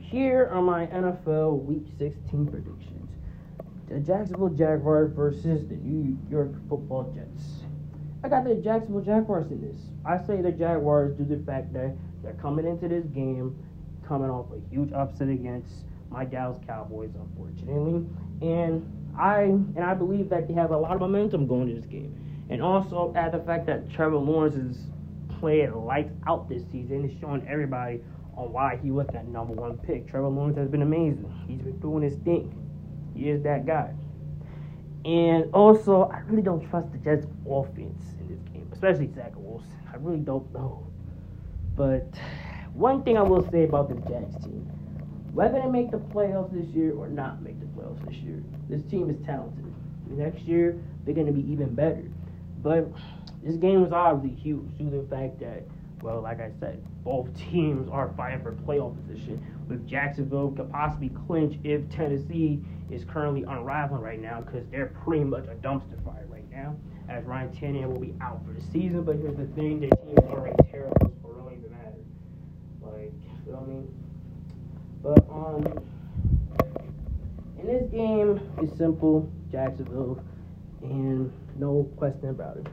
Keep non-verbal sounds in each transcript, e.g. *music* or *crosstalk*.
here are my NFL Week 16 predictions: the Jacksonville Jaguars versus the New York Football Jets. I got the Jacksonville Jaguars in this. I say the Jaguars due to the fact that they're coming into this game coming off a huge upset against my Dallas Cowboys, unfortunately, and I and I believe that they have a lot of momentum going into this game, and also add the fact that Trevor Lawrence is playing lights out this season, is showing everybody on why he was that number one pick. Trevor Lawrence has been amazing. He's been doing his thing. He is that guy. And also, I really don't trust the Jets' offense in this game, especially Zach Wilson. I really don't know. But one thing I will say about the Jets team, whether they make the playoffs this year or not make the playoffs this year, this team is talented. Next year, they're going to be even better. But this game was obviously huge due to the fact that, well, like I said, both teams are fighting for playoff position. With Jacksonville could possibly clinch if Tennessee is currently unraveling right now because they're pretty much a dumpster fire right now. As Ryan Tannehill will be out for the season, but here's the thing: their team is already terrible, so it really doesn't matter. Like, you know what I mean? But um, in this game, it's simple: Jacksonville, and no question about it.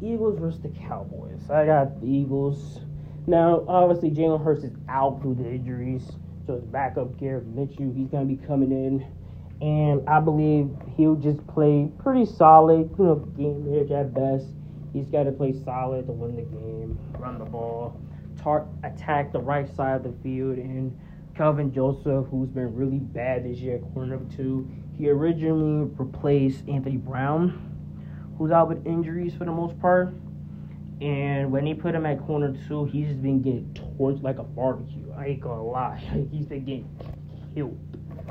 The Eagles versus the Cowboys. I got the Eagles. Now, obviously, Jalen Hurts is out due to injuries. So his backup, Garrett Minshew, he's going to be coming in. And I believe he'll just play pretty solid, you know, game edge at best. He's got to play solid to win the game, run the ball, tar- attack the right side of the field. And Kelvin Joseph, who's been really bad this year corner two, he originally replaced Anthony Brown, who's out with injuries for the most part. And when he put him at corner two, he's just been getting torched like a barbecue. I ain't gonna lie. *laughs* He's been getting killed.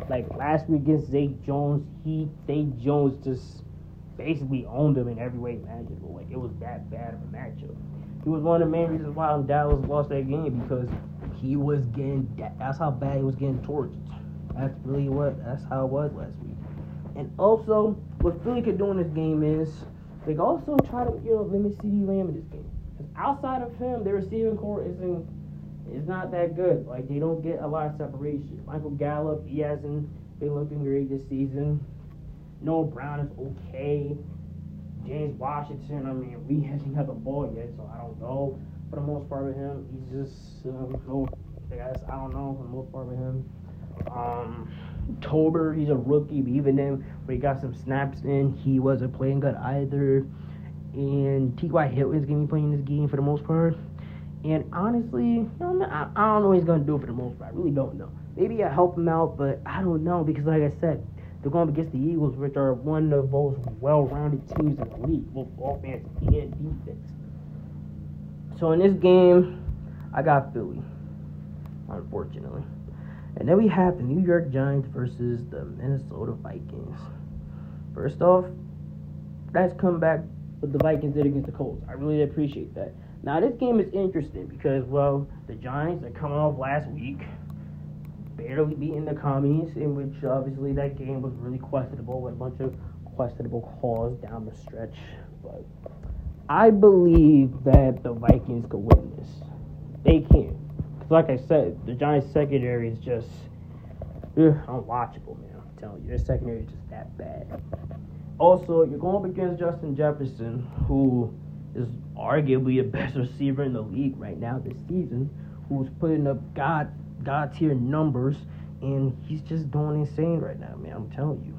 Like last week against Zay Jones, he Zay Jones just basically owned him in every way imaginable. Like it was that bad of a matchup. He was one of the main reasons why Dallas lost that game because he was getting that's how bad he was getting torched. That's really what that's how it was last week. And also, what Philly could do in this game is they also try to you know limit CeeDee Lamb in this game. Because outside of him, their receiving corps isn't is not that good. Like they don't get a lot of separation. Michael Gallup, he hasn't been looking great this season. Noah Brown is okay. James Washington, I mean, we hasn't got the ball yet, so I don't know. For the most part with him, he's just um, no. I guess I don't know for the most part with him. Um, Tolbert, he's a rookie, but even then, when he got some snaps in, he wasn't playing good either. And T.Y. Hilton's gonna be playing this game for the most part. And honestly, I don't, know, I, don't know what he's gonna do for the most part. I really don't know. Maybe I help him out, but I don't know because, like I said, they're going against the Eagles, which are one of the most well-rounded teams in the league, both offense and defense. So in this game, I got Philly, unfortunately. And then we have the New York Giants versus the Minnesota Vikings. First off, that's come back what the Vikings did against the Colts. I really appreciate that. Now this game is interesting because well, the Giants are coming off last week, barely beating the commies, in which obviously that game was really questionable with a bunch of questionable calls down the stretch. But I believe that the Vikings could win this. They can like I said, the Giants secondary is just ugh, unwatchable, man. I'm telling you, their secondary is just that bad. Also, you're going up against Justin Jefferson, who is arguably the best receiver in the league right now this season, who's putting up god god tier numbers, and he's just going insane right now, man. I'm telling you.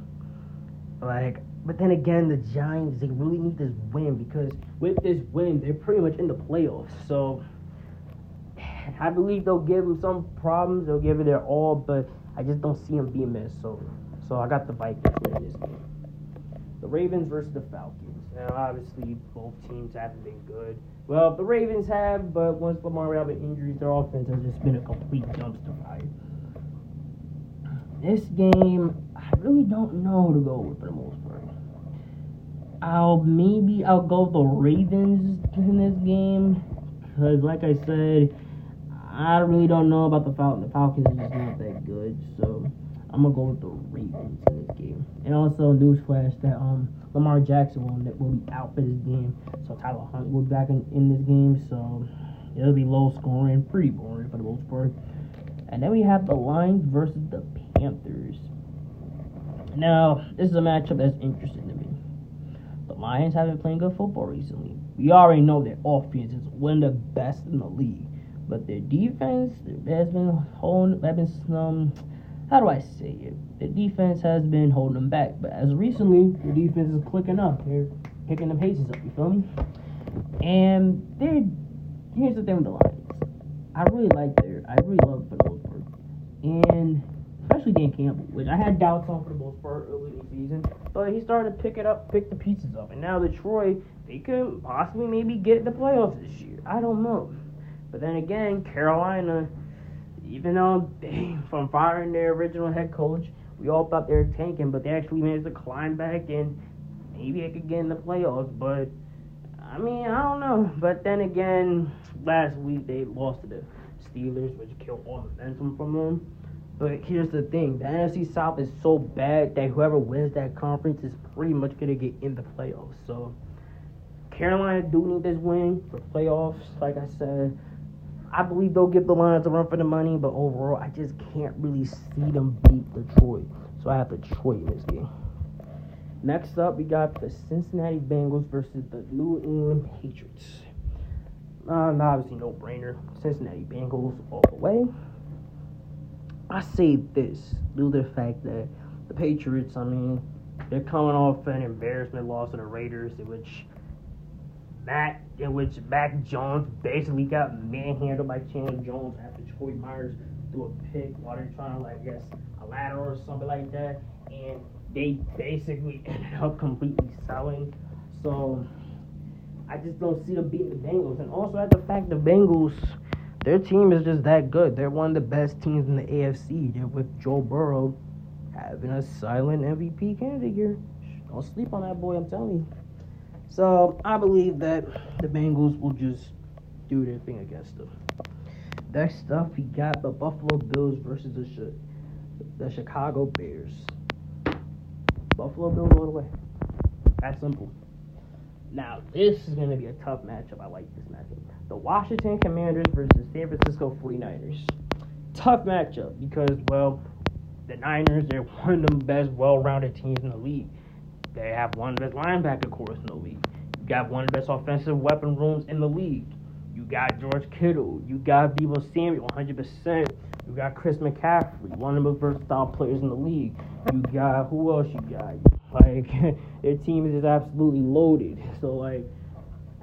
Like, but then again, the Giants they really need this win because with this win, they're pretty much in the playoffs. So I believe they'll give him some problems. They'll give it their all, but I just don't see him being Minnesota. So I got the Vikings winning this game. The Ravens versus the Falcons. Now, obviously, both teams haven't been good. Well, the Ravens have, but once Lamar with injuries, their offense has just been a complete dumpster fire. This game, I really don't know who to go with for the most part. I'll maybe I'll go with the Ravens in this game because, like I said, I really don't know about the Falcons. The Falcons is just not that good, so I'm gonna go with the Ravens in this game. And also, newsflash that um Lamar Jackson will, will be out for this game, so Tyler Huntley will be back in, in this game. So it'll be low scoring, pretty boring for the most part. And then we have the Lions versus the Panthers. Now, this is a matchup that's interesting to me. The Lions have been playing good football recently. We already know their offense is one of the best in the league. But their defense has been holding, have been, um, how do I say it? The defense has been holding them back. But as recently, the defense is clicking up. They're picking the paces up, you feel me? And they're, here's the thing with the Lions. I really like their, I really love for the most part. And especially Dan Campbell, which I had doubts on for the most part early in the season. But he started to pick it up, pick the pieces up. And now Detroit, they could possibly maybe get the playoffs this year. I don't know. But then again, Carolina, even though they, from firing their original head coach, we all thought they were tanking, but they actually managed to climb back and maybe they could get in the playoffs. But I mean, I don't know. But then again, last week they lost to the Steelers, which killed all the momentum from them. But here's the thing: the NFC South is so bad that whoever wins that conference is pretty much gonna get in the playoffs. So Carolina do need this win for playoffs. Like I said, I believe they'll get the Lions to run for the money, but overall, I just can't really see them beat Detroit. So I have Detroit in this game. Next up, we got the Cincinnati Bengals versus the New England Patriots. Uh, obviously, no brainer. Cincinnati Bengals all the way. I say this due to the fact that the Patriots, I mean, they're coming off an embarrassment loss to the Raiders, in which Mac, in which Mac Jones basically got manhandled by Chandler Jones after Troy Myers threw a pick while they're trying to, like, guess, a ladder or something like that, and they basically *laughs* ended up completely selling. So I just don't see them beating the Bengals, and also at the fact the Bengals their team is just that good. They're one of the best teams in the AFC. They're with Joe Burrow having a silent MVP candidate here. Don't sleep on that boy, I'm telling you. So I believe that the Bengals will just do their thing against them. Next up, we got the Buffalo Bills versus the the Chicago Bears. Buffalo Bills all the way. That's simple. Now, this is going to be a tough matchup. I like this matchup. The Washington Commanders versus San Francisco 49ers. Tough matchup because, well, the Niners, they're one of the best well rounded teams in the league. They have one of the best linebacker corps in the league. You got one of the best offensive weapon rooms in the league. You got George Kittle. You got Deebo Samuel, 100%. You got Chris McCaffrey, one of the most versatile players in the league. You got, who else you got? Like *laughs* their team is just absolutely loaded. So like,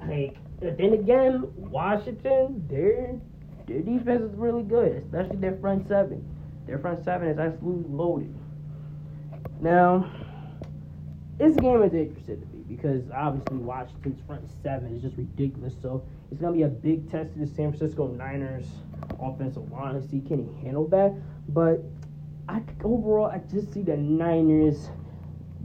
like then again, Washington, their their defense is really good, especially their front seven. Their front seven is absolutely loaded. Now, this game is interesting to me because obviously Washington's front seven is just ridiculous. So it's gonna be a big test to the San Francisco Niners offensive line to see can he handle that. But I overall I just see the Niners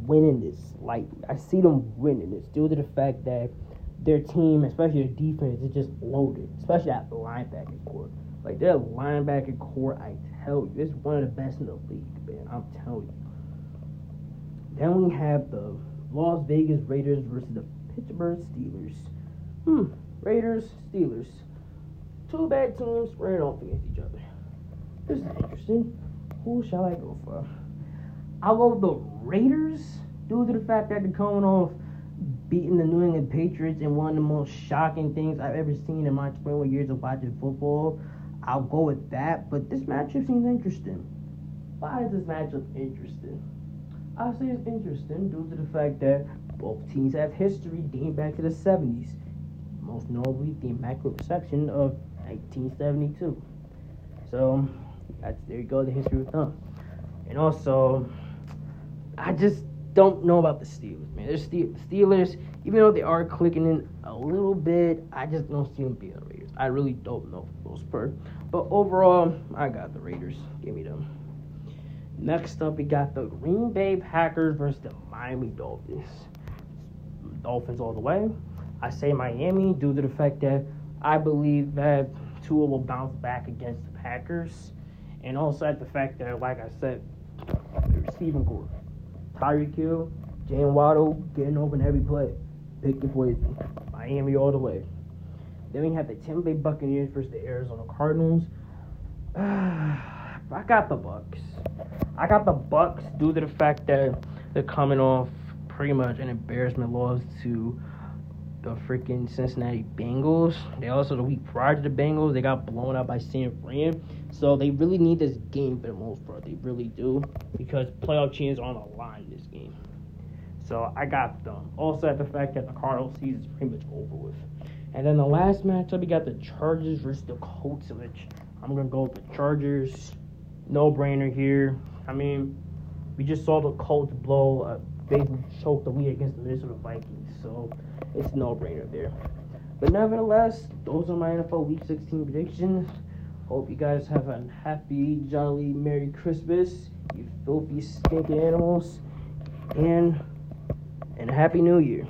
winning this. Like I see them winning this due to the fact that their team, especially their defense, is just loaded, especially at the linebacker corps. Like their linebacker corps, I tell you, it's one of the best in the league, man. I'm telling you. Then we have the Las Vegas Raiders versus the Pittsburgh Steelers. Hmm, Raiders, Steelers. Two bad teams running off against each other. This is interesting. Who shall I go for? I'll go with the Raiders due to the fact that they're coming off beating the New England Patriots in one of the most shocking things I've ever seen in my 21 years of watching football. I'll go with that, but this matchup seems interesting. Why is this matchup interesting? I say it's interesting due to the fact that both teams have history dating back to the 70s, most notably the Immaculate Reception of 1972. So, that's there you go, the history with them. And also, I just don't know about the Steelers, man. The Steelers, even though they are clicking in a little bit, I just don't see them being the Raiders. I really don't know for most part. But overall, I got the Raiders. Give me them. Next up, we got the Green Bay Packers versus the Miami Dolphins. Dolphins all the way. I say Miami due to the fact that I believe that Tua will bounce back against the Packers. And also at the fact that, like I said, the receiving corps. Tyreek Hill, Jaylen Waddle getting open every play. Pick your poison. Miami all the way. Then we have the Tampa Bay Buccaneers versus the Arizona Cardinals. *sighs* I got the Bucks. I got the Bucks due to the fact that they're coming off pretty much an embarrassment loss to the freaking Cincinnati Bengals. They also the week prior to the Bengals, they got blown out by San Fran. So they really need this game for the most part. They really do because playoff chances are on the line in this game. So I got them. Also at the fact that the Cardinals season is pretty much over with. And then the last matchup, we got the Chargers versus the Colts, which I'm gonna go with the Chargers. No brainer here. I mean, we just saw the Colts blow uh, a big choke the lead against the Minnesota Vikings, so it's no brainer there. But nevertheless, those are my NFL Week 16 predictions. Hope you guys have a happy, jolly, Merry Christmas, you filthy, stinking animals, and and Happy New Year.